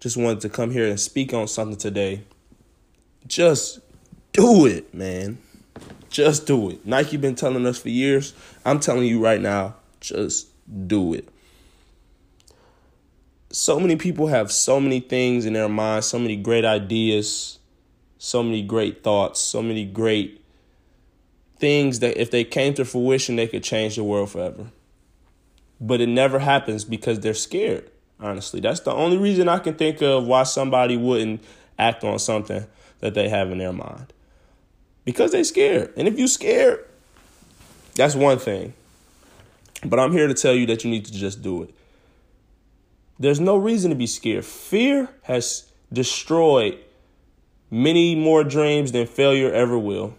just wanted to come here and speak on something today. Just do it, man. Just do it. Nike been telling us for years. I'm telling you right now, just do it. So many people have so many things in their mind, so many great ideas, so many great thoughts, so many great things that if they came to fruition, they could change the world forever. But it never happens because they're scared, honestly. That's the only reason I can think of why somebody wouldn't act on something that they have in their mind. Because they're scared. And if you're scared, that's one thing. But I'm here to tell you that you need to just do it. There's no reason to be scared. Fear has destroyed many more dreams than failure ever will.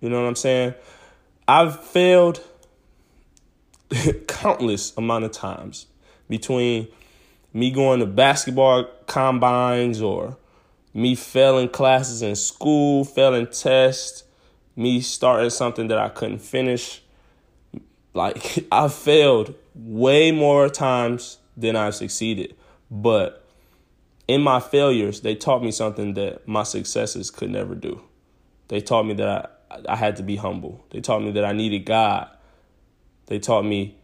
You know what I'm saying? I've failed countless amount of times between me going to basketball combines or me failing classes in school, failing tests, me starting something that I couldn't finish. Like I failed way more times than I've succeeded. But in my failures, they taught me something that my successes could never do. They taught me that I, I had to be humble. They taught me that I needed God. They taught me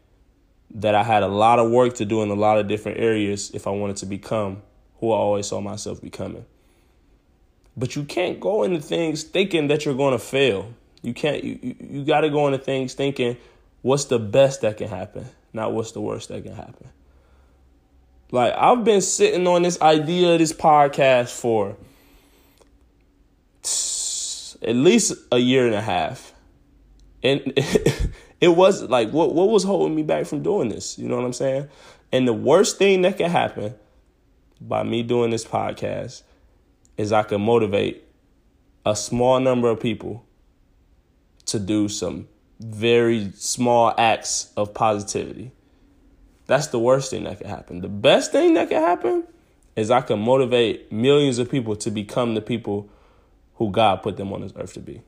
that I had a lot of work to do in a lot of different areas if I wanted to become who I always saw myself becoming. But you can't go into things thinking that you're going to fail. You can't you, you, you got to go into things thinking what's the best that can happen, not what's the worst that can happen. Like I've been sitting on this idea of this podcast for at least a year and a half. And it was like what what was holding me back from doing this? You know what I'm saying? And the worst thing that could happen by me doing this podcast is I could motivate a small number of people to do some very small acts of positivity. That's the worst thing that could happen. The best thing that could happen is I can motivate millions of people to become the people who God put them on this earth to be.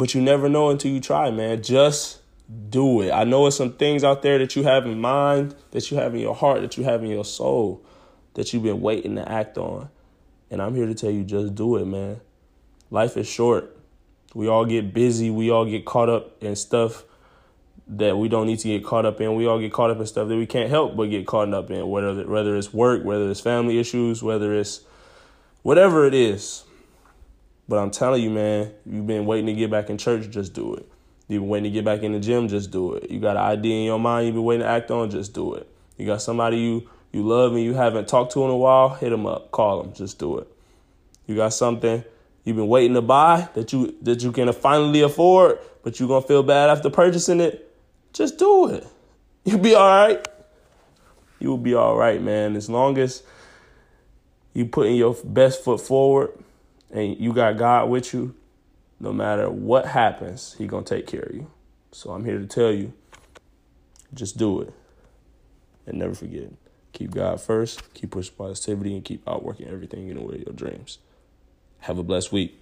But you never know until you try, man. Just do it. I know it's some things out there that you have in mind, that you have in your heart, that you have in your soul, that you've been waiting to act on. And I'm here to tell you just do it, man. Life is short. We all get busy. We all get caught up in stuff that we don't need to get caught up in. We all get caught up in stuff that we can't help but get caught up in, whether whether it's work, whether it's family issues, whether it's whatever it is. But I'm telling you, man, you've been waiting to get back in church, just do it. You've been waiting to get back in the gym, just do it. You got an idea in your mind you've been waiting to act on, just do it. You got somebody you you love and you haven't talked to in a while, hit them up, call them, just do it. You got something you've been waiting to buy that you that you can finally afford, but you're gonna feel bad after purchasing it, just do it. You'll be all right. You will be all right, man. As long as you putting your best foot forward and you got God with you, no matter what happens, He gonna take care of you. So I'm here to tell you, just do it. And never forget. Keep God first, keep pushing positivity, and keep outworking everything in the way of your dreams. Have a blessed week.